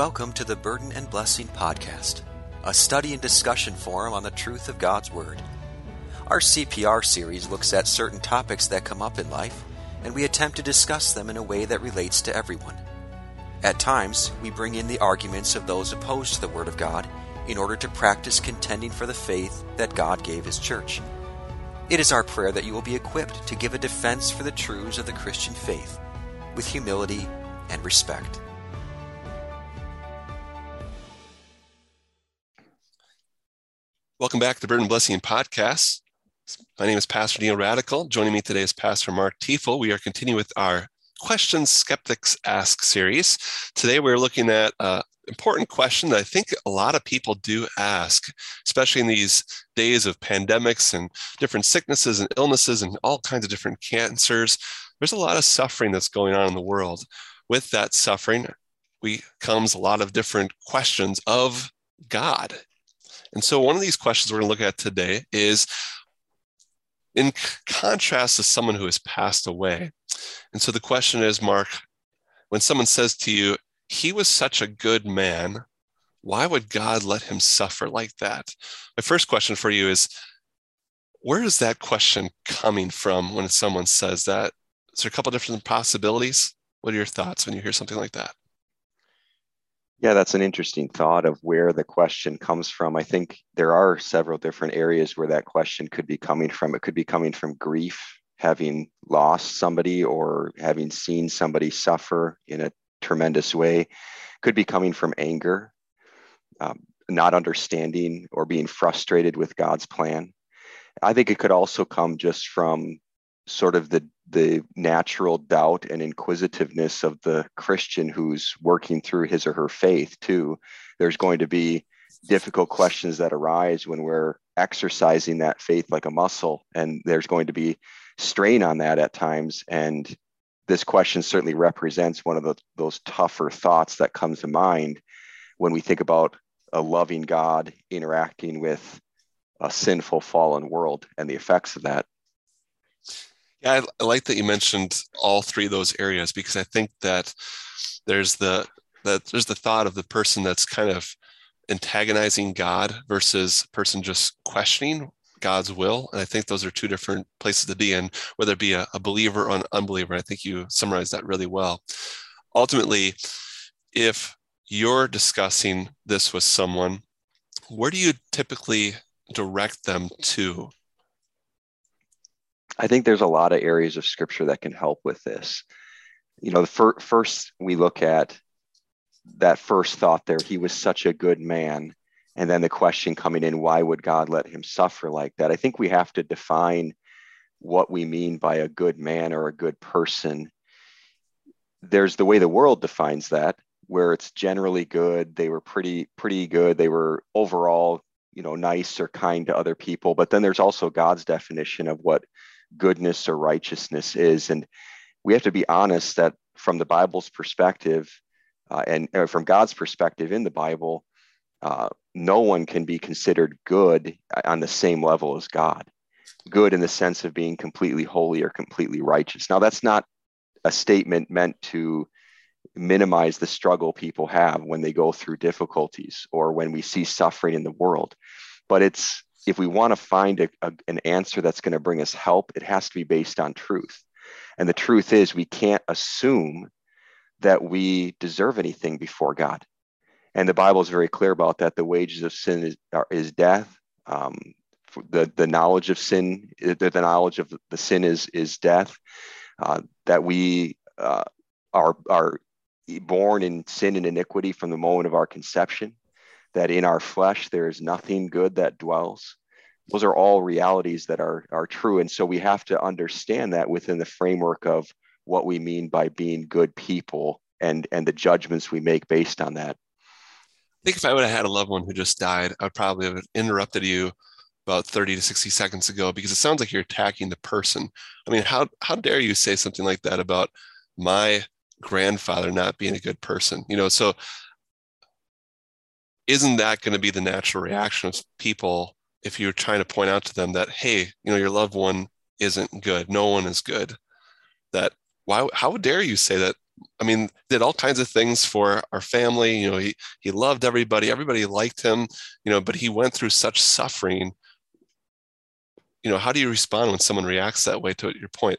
Welcome to the Burden and Blessing Podcast, a study and discussion forum on the truth of God's Word. Our CPR series looks at certain topics that come up in life, and we attempt to discuss them in a way that relates to everyone. At times, we bring in the arguments of those opposed to the Word of God in order to practice contending for the faith that God gave His church. It is our prayer that you will be equipped to give a defense for the truths of the Christian faith with humility and respect. Welcome back to the Burden Blessing Podcast. My name is Pastor Neil Radical. Joining me today is Pastor Mark Tiefel. We are continuing with our Questions Skeptics Ask series. Today we're looking at an important question that I think a lot of people do ask, especially in these days of pandemics and different sicknesses and illnesses and all kinds of different cancers. There's a lot of suffering that's going on in the world. With that suffering, we comes a lot of different questions of God and so, one of these questions we're going to look at today is in contrast to someone who has passed away. And so, the question is, Mark, when someone says to you, he was such a good man, why would God let him suffer like that? My first question for you is, where is that question coming from when someone says that? Is there a couple different possibilities? What are your thoughts when you hear something like that? Yeah, that's an interesting thought of where the question comes from. I think there are several different areas where that question could be coming from. It could be coming from grief, having lost somebody or having seen somebody suffer in a tremendous way. Could be coming from anger, um, not understanding or being frustrated with God's plan. I think it could also come just from sort of the the natural doubt and inquisitiveness of the Christian who's working through his or her faith too. There's going to be difficult questions that arise when we're exercising that faith like a muscle, and there's going to be strain on that at times. And this question certainly represents one of the, those tougher thoughts that comes to mind when we think about a loving God interacting with a sinful fallen world and the effects of that. Yeah, I, I like that you mentioned all three of those areas because I think that there's the that there's the thought of the person that's kind of antagonizing God versus person just questioning God's will. And I think those are two different places to be in, whether it be a, a believer or an unbeliever. I think you summarized that really well. Ultimately, if you're discussing this with someone, where do you typically direct them to? I think there's a lot of areas of scripture that can help with this. You know, the fir- first we look at that first thought there, he was such a good man. And then the question coming in, why would God let him suffer like that? I think we have to define what we mean by a good man or a good person. There's the way the world defines that, where it's generally good. They were pretty, pretty good. They were overall, you know, nice or kind to other people. But then there's also God's definition of what goodness or righteousness is. And we have to be honest that from the Bible's perspective uh, and uh, from God's perspective in the Bible, uh, no one can be considered good on the same level as God. Good in the sense of being completely holy or completely righteous. Now, that's not a statement meant to minimize the struggle people have when they go through difficulties or when we see suffering in the world, but it's if we want to find a, a, an answer that's going to bring us help, it has to be based on truth. And the truth is, we can't assume that we deserve anything before God. And the Bible is very clear about that. The wages of sin is, is death. Um, the, the knowledge of sin, the, the knowledge of the sin is, is death. Uh, that we uh, are, are born in sin and iniquity from the moment of our conception that in our flesh there is nothing good that dwells. Those are all realities that are, are true. And so we have to understand that within the framework of what we mean by being good people and, and the judgments we make based on that. I think if I would have had a loved one who just died, I would probably have interrupted you about 30 to 60 seconds ago because it sounds like you're attacking the person. I mean, how, how dare you say something like that about my grandfather not being a good person? You know, so isn't that going to be the natural reaction of people if you're trying to point out to them that hey you know your loved one isn't good no one is good that why how dare you say that I mean, did all kinds of things for our family. You know, he he loved everybody. Everybody liked him. You know, but he went through such suffering. You know, how do you respond when someone reacts that way? To your point,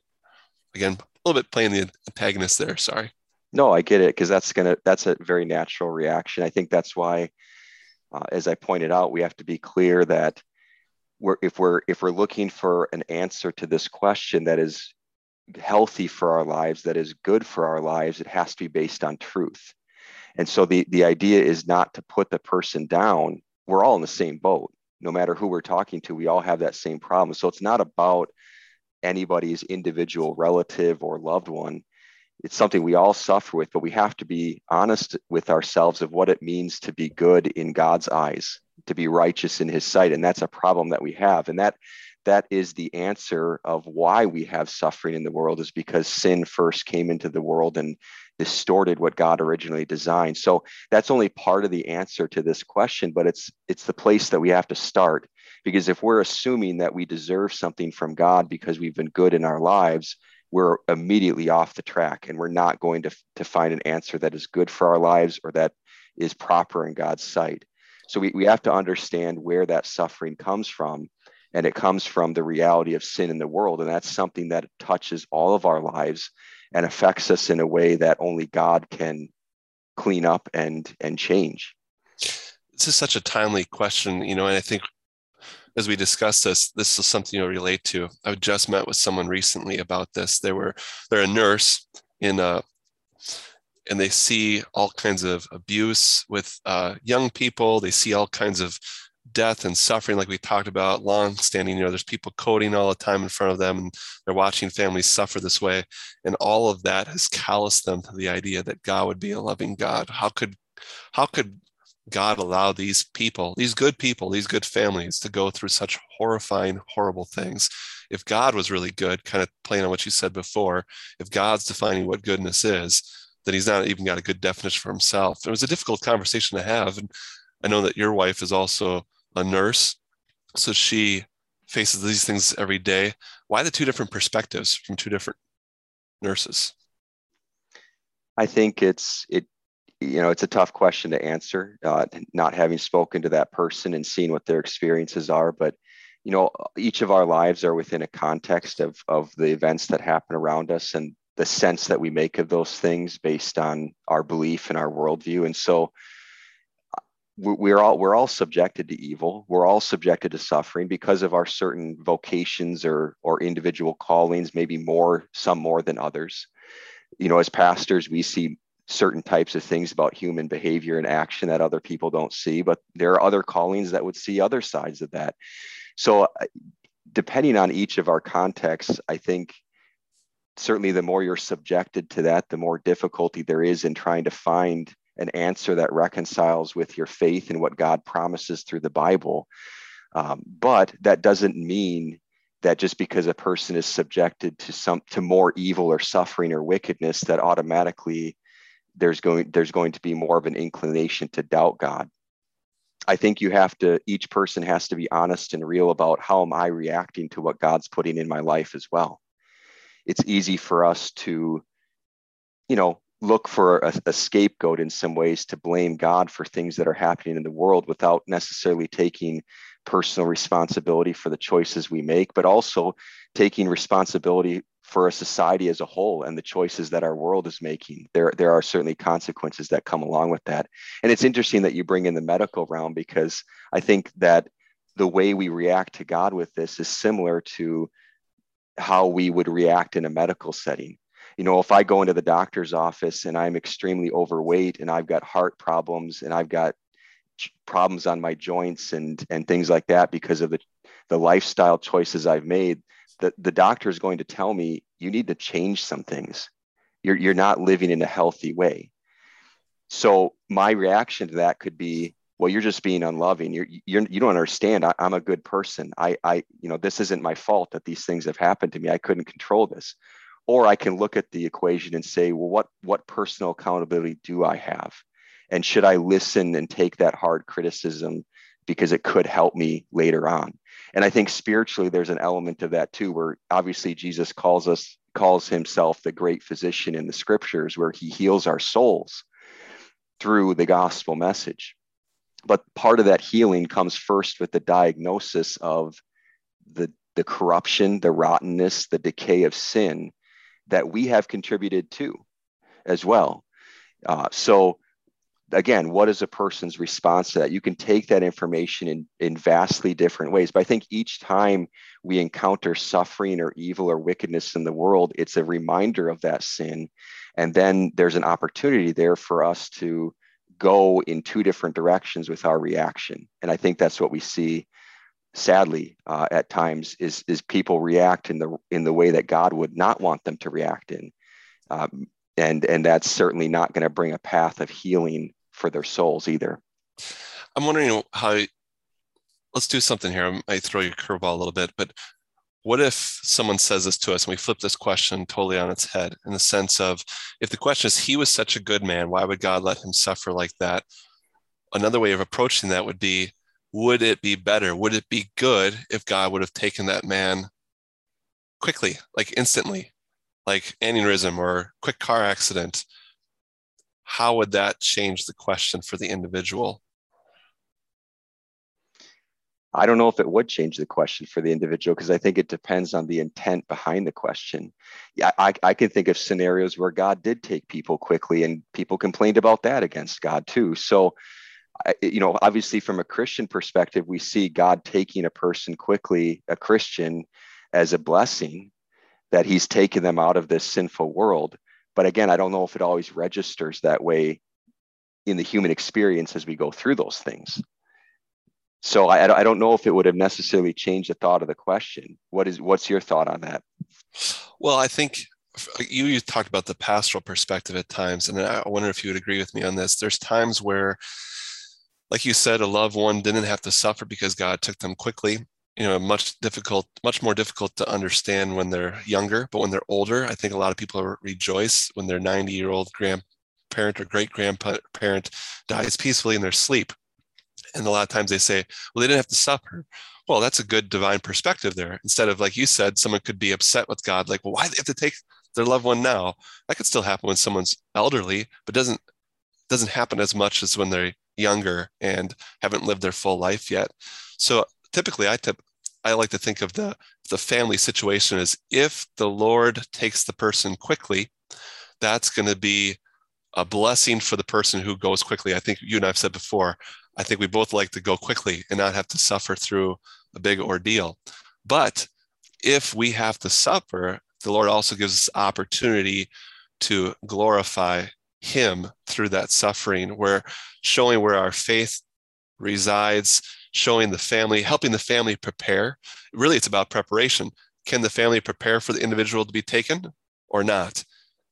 again, a little bit playing the antagonist there. Sorry. No, I get it because that's gonna that's a very natural reaction. I think that's why, uh, as I pointed out, we have to be clear that we're if we're if we're looking for an answer to this question that is healthy for our lives, that is good for our lives, it has to be based on truth. And so the, the idea is not to put the person down. We're all in the same boat. No matter who we're talking to, we all have that same problem. So it's not about anybody's individual relative or loved one. It's something we all suffer with, but we have to be honest with ourselves of what it means to be good in God's eyes, to be righteous in his sight. And that's a problem that we have. And that that is the answer of why we have suffering in the world is because sin first came into the world and distorted what God originally designed. So that's only part of the answer to this question, but it's it's the place that we have to start because if we're assuming that we deserve something from God because we've been good in our lives, we're immediately off the track and we're not going to, to find an answer that is good for our lives or that is proper in God's sight. So we, we have to understand where that suffering comes from and it comes from the reality of sin in the world and that's something that touches all of our lives and affects us in a way that only god can clean up and and change this is such a timely question you know and i think as we discuss this this is something you'll relate to i just met with someone recently about this they were they're a nurse in a and they see all kinds of abuse with uh, young people. They see all kinds of death and suffering, like we talked about, long standing, you know, there's people coding all the time in front of them and they're watching families suffer this way. And all of that has calloused them to the idea that God would be a loving God. How could, how could God allow these people, these good people, these good families to go through such horrifying, horrible things? If God was really good, kind of playing on what you said before, if God's defining what goodness is, then he's not even got a good definition for himself. It was a difficult conversation to have. And I know that your wife is also a nurse, so she faces these things every day. Why the two different perspectives from two different nurses? I think it's it you know it's a tough question to answer uh, not having spoken to that person and seeing what their experiences are but you know each of our lives are within a context of of the events that happen around us and the sense that we make of those things based on our belief and our worldview. And so we're all we're all subjected to evil. We're all subjected to suffering because of our certain vocations or or individual callings maybe more some more than others. You know as pastors we see certain types of things about human behavior and action that other people don't see but there are other callings that would see other sides of that so uh, depending on each of our contexts i think certainly the more you're subjected to that the more difficulty there is in trying to find an answer that reconciles with your faith and what God promises through the Bible. Um, but that doesn't mean that just because a person is subjected to some to more evil or suffering or wickedness, that automatically there's going there's going to be more of an inclination to doubt God. I think you have to each person has to be honest and real about how am I reacting to what God's putting in my life as well. It's easy for us to, you know, look for a, a, scapegoat in some ways to blame God for things that are happening in the world without necessarily taking personal responsibility for the choices we make, but also taking responsibility for a society as a whole and the choices that our world is making. There, there are certainly consequences that come along with that. And it's interesting that you bring in the medical realm because I think that the way we react to God with this is similar to how we would react in a medical setting you know, if I go into the doctor's office and I'm extremely overweight and I've got heart problems and I've got problems on my joints and and things like that because of the the lifestyle choices I've made, the, the doctor is going to tell me you need to change some things. You're you're not living in a healthy way. So my reaction to that could be, well, you're just being unloving. You're, you're you don't understand. I, I'm a good person. I I you know this isn't my fault that these things have happened to me. I couldn't control this or I can look at the equation and say, well, what, what personal accountability do I have? And should I listen and take that hard criticism because it could help me later on? And I think spiritually, there's an element of that too, where obviously Jesus calls us calls himself the great physician in the scriptures, where he heals our souls through the gospel message. But part of that healing comes first with the diagnosis of the, the corruption, the rottenness, the decay of sin that we have contributed to as well. Uh, so again, what is a person's response to that? You can take that information in, in vastly different ways. But I think each time we encounter suffering or evil or wickedness in the world, it's a reminder of that sin. And then there's an opportunity there for us to go in two different directions with our reaction. And I think that's what we see sadly uh, at times is is people react in the in the way that God would not want them to react in. Um, and and that's certainly not going to bring a path of healing for their souls either. I'm wondering how. Let's do something here. I might throw you a curveball a little bit, but what if someone says this to us and we flip this question totally on its head in the sense of if the question is, he was such a good man, why would God let him suffer like that? Another way of approaching that would be, would it be better? Would it be good if God would have taken that man quickly, like instantly, like aneurysm or quick car accident? How would that change the question for the individual? I don't know if it would change the question for the individual because I think it depends on the intent behind the question. Yeah, I, I can think of scenarios where God did take people quickly and people complained about that against God too. So, you know, obviously from a Christian perspective, we see God taking a person quickly, a Christian, as a blessing that he's taken them out of this sinful world. But again, I don't know if it always registers that way in the human experience as we go through those things. So I, I don't know if it would have necessarily changed the thought of the question. What is what's your thought on that? Well, I think uh, you, you talked about the pastoral perspective at times, and I wonder if you would agree with me on this. There's times where, like you said, a loved one didn't have to suffer because God took them quickly you know much difficult much more difficult to understand when they're younger but when they're older i think a lot of people rejoice when their 90 year old grandparent or great grandparent dies peacefully in their sleep. And a lot of times they say well they didn't have to suffer. Well that's a good divine perspective there. Instead of like you said someone could be upset with god like well why do they have to take their loved one now? That could still happen when someone's elderly but doesn't doesn't happen as much as when they're younger and haven't lived their full life yet. So typically I tip, I like to think of the the family situation as if the Lord takes the person quickly, that's going to be a blessing for the person who goes quickly. I think you and I've said before, I think we both like to go quickly and not have to suffer through a big ordeal. But if we have to suffer, the Lord also gives us opportunity to glorify him through that suffering where showing where our faith resides showing the family, helping the family prepare. Really, it's about preparation. Can the family prepare for the individual to be taken or not?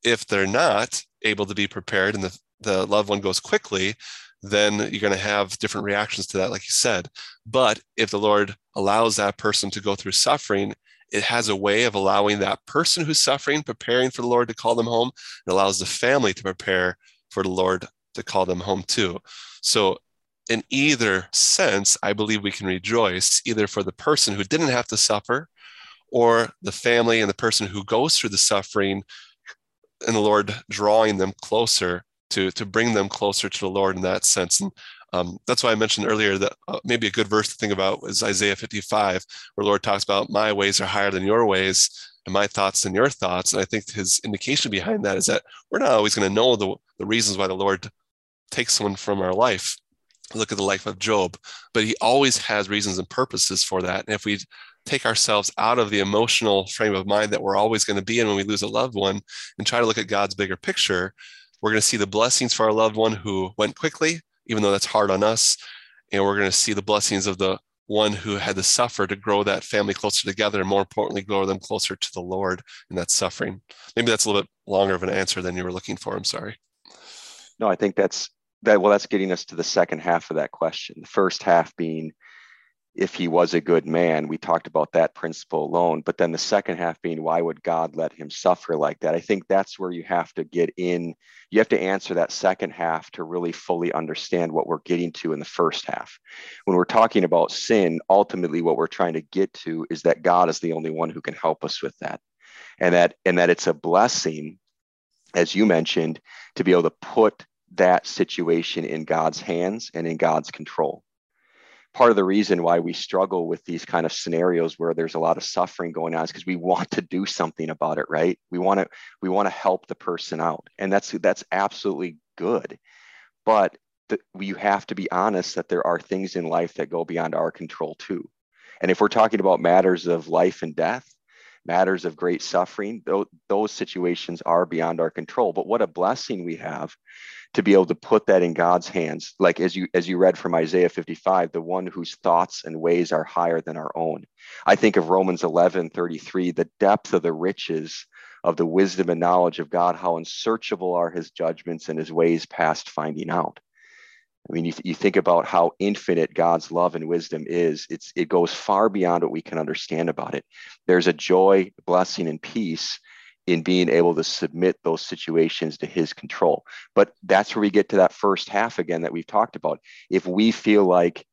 If they're not able to be prepared and the, the loved one goes quickly, then you're going to have different reactions to that, like you said. But if the Lord allows that person to go through suffering, it has a way of allowing that person who's suffering, preparing for the Lord to call them home. It allows the family to prepare for the Lord to call them home too. So in either sense, I believe we can rejoice either for the person who didn't have to suffer or the family and the person who goes through the suffering and the Lord drawing them closer to, to bring them closer to the Lord in that sense. And um, that's why I mentioned earlier that uh, maybe a good verse to think about is Isaiah 55, where the Lord talks about my ways are higher than your ways and my thoughts than your thoughts. And I think his indication behind that is that we're not always going to know the, the reasons why the Lord takes someone from our life look at the life of Job, but he always has reasons and purposes for that. And if we take ourselves out of the emotional frame of mind that we're always going to be in when we lose a loved one and try to look at God's bigger picture, we're going to see the blessings for our loved one who went quickly, even though that's hard on us. And we're going to see the blessings of the one who had to suffer to grow that family closer together and more importantly, grow them closer to the Lord in that suffering. Maybe that's a little bit longer of an answer than you were looking for. I'm sorry. No, I think that's that well that's getting us to the second half of that question. The first half being if he was a good man we talked about that principle alone but then the second half being why would god let him suffer like that? I think that's where you have to get in. You have to answer that second half to really fully understand what we're getting to in the first half. When we're talking about sin ultimately what we're trying to get to is that god is the only one who can help us with that. And that and that it's a blessing as you mentioned to be able to put that situation in God's hands and in God's control. Part of the reason why we struggle with these kind of scenarios where there's a lot of suffering going on is because we want to do something about it right? We want to we want to help the person out and that's that's absolutely good. But the, you have to be honest that there are things in life that go beyond our control too. And if we're talking about matters of life and death matters of great suffering those, those situations are beyond our control but what a blessing we have to be able to put that in God's hands. Like as you as you read from Isaiah 55, the one whose thoughts and ways are higher than our own. I think of Romans 11, 33, the depth of the riches of the wisdom and knowledge of God, how unsearchable are his judgments and his ways past finding out. I mean, you, you think about how infinite God's love and wisdom is. It's it goes far beyond what we can understand about it. There's a joy, blessing, and peace in being able to submit those situations to his control. But that's where we get to that first half again that we've talked about. If we feel like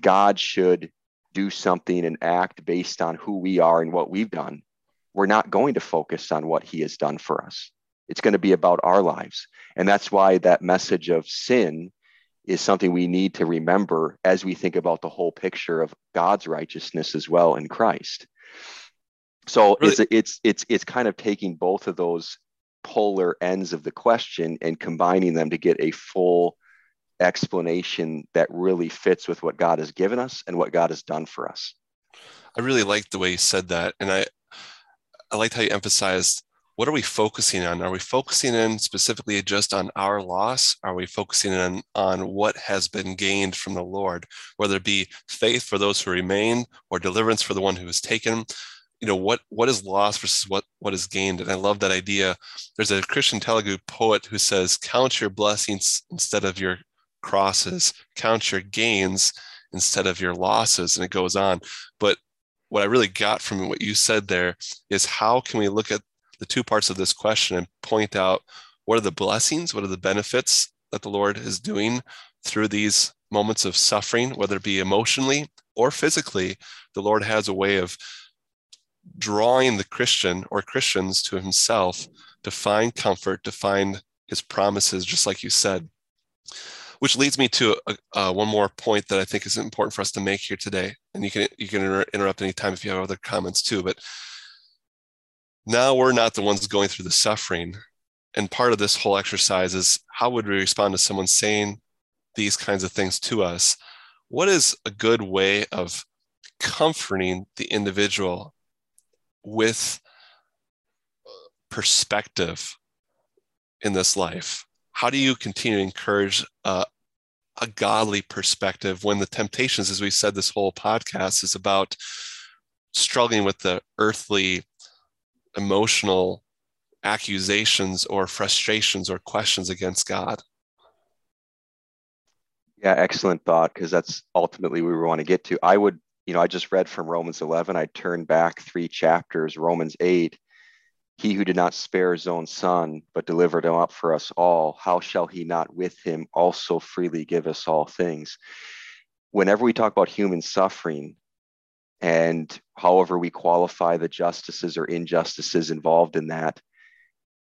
God should do something and act based on who we are and what we've done, we're not going to focus on what he has done for us. It's going to be about our lives. And that's why that message of sin is something we need to remember as we think about the whole picture of God's righteousness as well in Christ so really? it's it's it's it's kind of taking both of those polar ends of the question and combining them to get a full explanation that really fits with what God has given us and what God has done for us. I really liked the way you said that, and I I liked how you emphasized what are we focusing on? Are we focusing in specifically just on our loss? Are we focusing in on what has been gained from the Lord, whether it be faith for those who remain or deliverance for the one who is taken? you know what what is lost versus what what is gained and i love that idea there's a christian telugu poet who says count your blessings instead of your crosses count your gains instead of your losses and it goes on but what i really got from what you said there is how can we look at the two parts of this question and point out what are the blessings what are the benefits that the lord is doing through these moments of suffering whether it be emotionally or physically the lord has a way of drawing the Christian or Christians to himself to find comfort, to find his promises, just like you said. Which leads me to uh, one more point that I think is important for us to make here today. And you can you can inter- interrupt anytime if you have other comments too. But now we're not the ones going through the suffering. And part of this whole exercise is how would we respond to someone saying these kinds of things to us? What is a good way of comforting the individual with perspective in this life? How do you continue to encourage a godly perspective when the temptations, as we said, this whole podcast is about struggling with the earthly, emotional accusations or frustrations or questions against God? Yeah, excellent thought, because that's ultimately we want to get to. I would you know, I just read from Romans 11. I turned back three chapters, Romans 8. He who did not spare his own son, but delivered him up for us all, how shall he not with him also freely give us all things? Whenever we talk about human suffering, and however we qualify the justices or injustices involved in that,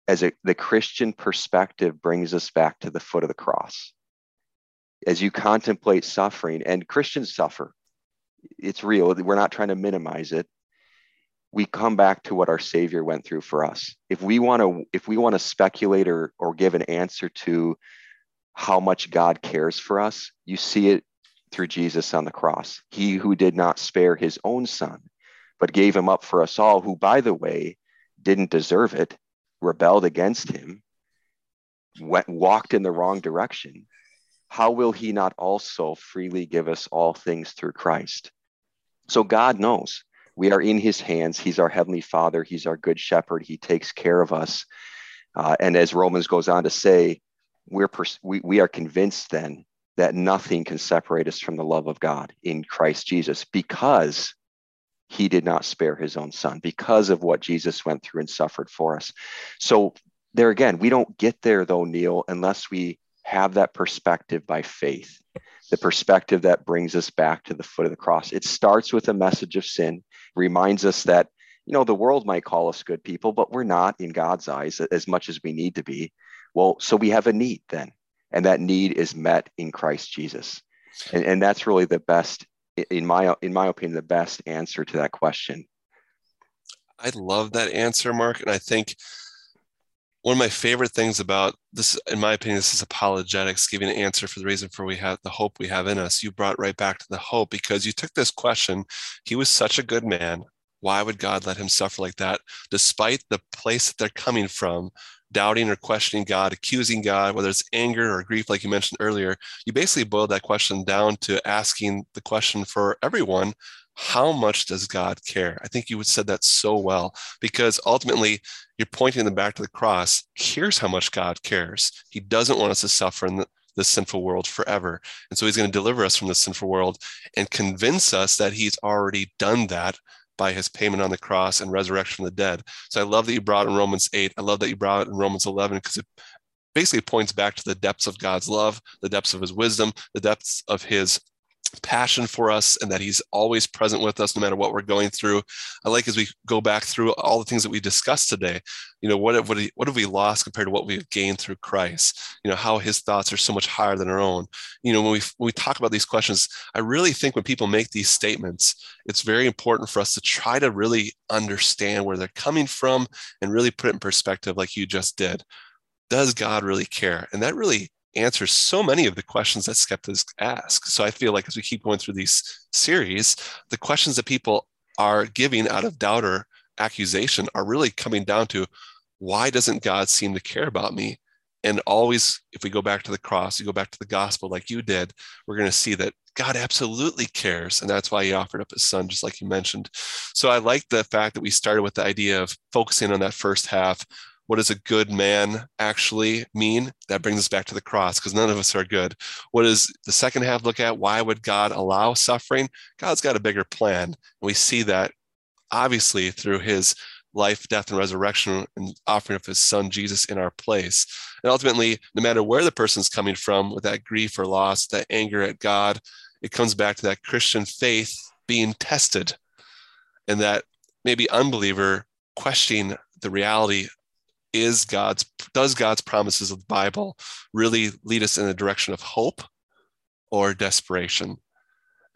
as a, the Christian perspective brings us back to the foot of the cross. As you contemplate suffering, and Christians suffer, it's real. We're not trying to minimize it. We come back to what our Savior went through for us. If we want to, if we want to speculate or or give an answer to how much God cares for us, you see it through Jesus on the cross. He who did not spare his own son, but gave him up for us all, who, by the way, didn't deserve it, rebelled against him, went, walked in the wrong direction, how will he not also freely give us all things through Christ? So God knows we are in his hands. He's our heavenly father. He's our good shepherd. He takes care of us. Uh, and as Romans goes on to say, we're pers- we, we are convinced then that nothing can separate us from the love of God in Christ Jesus because he did not spare his own son because of what Jesus went through and suffered for us. So there again, we don't get there though, Neil, unless we have that perspective by faith the perspective that brings us back to the foot of the cross. It starts with a message of sin, reminds us that you know, the world might call us good people, but we're not in God's eyes as much as we need to be. Well, so we have a need then, and that need is met in Christ Jesus. And, and that's really the best, in my in my opinion, the best answer to that question. I love that answer, Mark. And I think one of my favorite things about this, in my opinion, this is apologetics, giving an answer for the reason for we have the hope we have in us. You brought right back to the hope because you took this question. He was such a good man. Why would God let him suffer like that, despite the place that they're coming from, doubting or questioning God, accusing God, whether it's anger or grief, like you mentioned earlier? You basically boiled that question down to asking the question for everyone how much does God care? I think you would said that so well because ultimately you're pointing them back to the cross. Here's how much God cares. He doesn't want us to suffer in the, the sinful world forever. And so he's going to deliver us from the sinful world and convince us that he's already done that by his payment on the cross and resurrection of the dead. So I love that you brought in Romans 8. I love that you brought it in Romans 11 because it basically points back to the depths of God's love, the depths of his wisdom, the depths of his passion for us and that he's always present with us no matter what we're going through. I like as we go back through all the things that we discussed today, you know, what, what, what have we lost compared to what we've gained through Christ? You know, how his thoughts are so much higher than our own. You know, when we, when we talk about these questions, I really think when people make these statements, it's very important for us to try to really understand where they're coming from and really put it in perspective like you just did. Does God really care? And that really answers so many of the questions that skeptics ask. So I feel like as we keep going through these series, the questions that people are giving out of doubt or accusation are really coming down to why doesn't God seem to care about me? And always, if we go back to the cross, you go back to the gospel like you did, we're going to see that God absolutely cares. And that's why he offered up his son, just like you mentioned. So I like the fact that we started with the idea of focusing on that first half what does a good man actually mean? That brings us back to the cross because none of us are good. What does the second half look at? Why would God allow suffering? God's got a bigger plan. And we see that obviously through his life, death, and resurrection and offering of his son Jesus in our place. And ultimately, no matter where the person's coming from with that grief or loss, that anger at God, it comes back to that Christian faith being tested and that maybe unbeliever questioning the reality is God's does God's promises of the Bible really lead us in the direction of hope or desperation?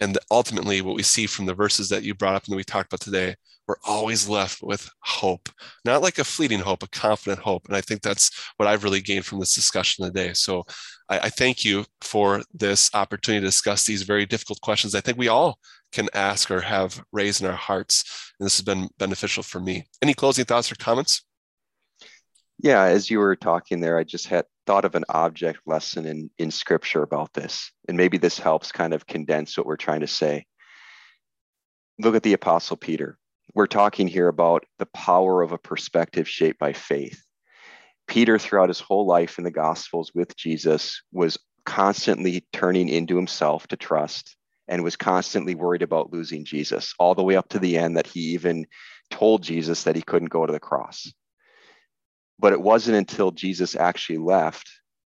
And ultimately, what we see from the verses that you brought up and that we talked about today, we're always left with hope, not like a fleeting hope, a confident hope. And I think that's what I've really gained from this discussion today. So I, I thank you for this opportunity to discuss these very difficult questions. I think we all can ask or have raised in our hearts. And this has been beneficial for me. Any closing thoughts or comments? Yeah, as you were talking there, I just had thought of an object lesson in, in scripture about this. And maybe this helps kind of condense what we're trying to say. Look at the Apostle Peter. We're talking here about the power of a perspective shaped by faith. Peter, throughout his whole life in the Gospels with Jesus, was constantly turning into himself to trust and was constantly worried about losing Jesus, all the way up to the end that he even told Jesus that he couldn't go to the cross. But it wasn't until Jesus actually left,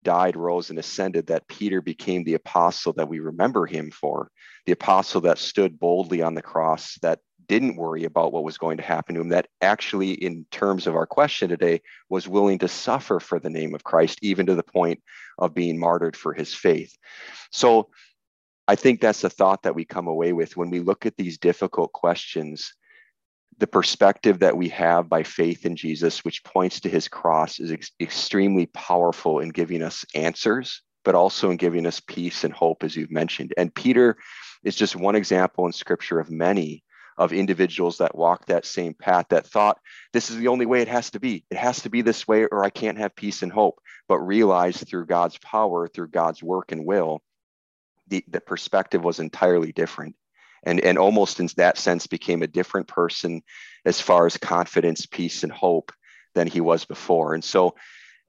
died, rose, and ascended that Peter became the apostle that we remember him for, the apostle that stood boldly on the cross, that didn't worry about what was going to happen to him, that actually, in terms of our question today, was willing to suffer for the name of Christ, even to the point of being martyred for his faith. So I think that's the thought that we come away with when we look at these difficult questions the perspective that we have by faith in Jesus, which points to his cross, is ex- extremely powerful in giving us answers, but also in giving us peace and hope, as you've mentioned. And Peter is just one example in scripture of many of individuals that walked that same path that thought this is the only way it has to be. It has to be this way, or I can't have peace and hope, but realized through God's power, through God's work and will, the, the perspective was entirely different and and almost in that sense became a different person as far as confidence peace and hope than he was before. And so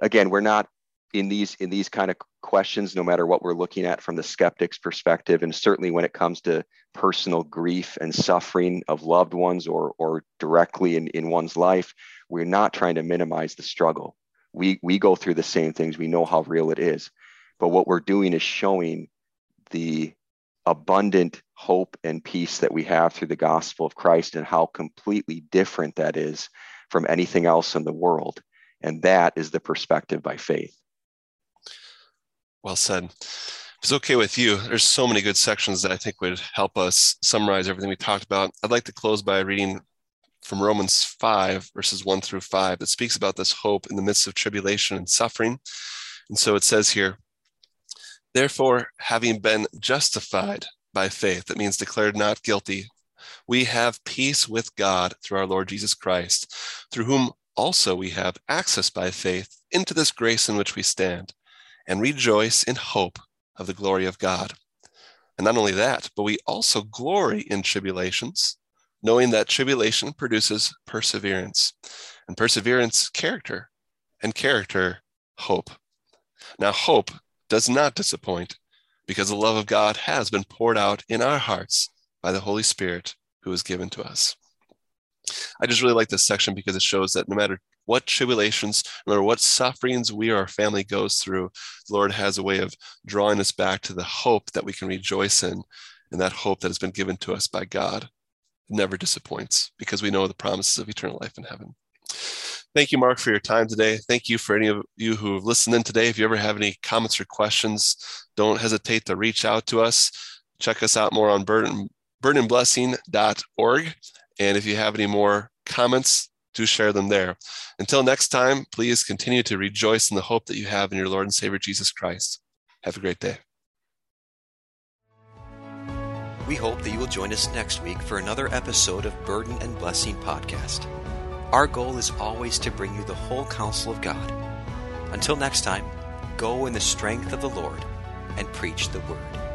again we're not in these in these kind of questions no matter what we're looking at from the skeptic's perspective and certainly when it comes to personal grief and suffering of loved ones or or directly in, in one's life we're not trying to minimize the struggle. We we go through the same things. We know how real it is. But what we're doing is showing the abundant hope and peace that we have through the gospel of Christ and how completely different that is from anything else in the world. And that is the perspective by faith. Well said. If it's okay with you, there's so many good sections that I think would help us summarize everything we talked about. I'd like to close by reading from Romans 5, verses 1 through 5, that speaks about this hope in the midst of tribulation and suffering. And so it says here, Therefore, having been justified by faith, that means declared not guilty, we have peace with God through our Lord Jesus Christ, through whom also we have access by faith into this grace in which we stand, and rejoice in hope of the glory of God. And not only that, but we also glory in tribulations, knowing that tribulation produces perseverance, and perseverance, character, and character, hope. Now, hope does not disappoint because the love of God has been poured out in our hearts by the Holy Spirit who is given to us. I just really like this section because it shows that no matter what tribulations, no matter what sufferings we or our family goes through, the Lord has a way of drawing us back to the hope that we can rejoice in, and that hope that has been given to us by God never disappoints because we know the promises of eternal life in heaven. Thank you, Mark, for your time today. Thank you for any of you who have listened in today. If you ever have any comments or questions, don't hesitate to reach out to us. Check us out more on burden, burdenandblessing.org. And if you have any more comments, do share them there. Until next time, please continue to rejoice in the hope that you have in your Lord and Savior Jesus Christ. Have a great day. We hope that you will join us next week for another episode of Burden and Blessing Podcast. Our goal is always to bring you the whole counsel of God. Until next time, go in the strength of the Lord and preach the word.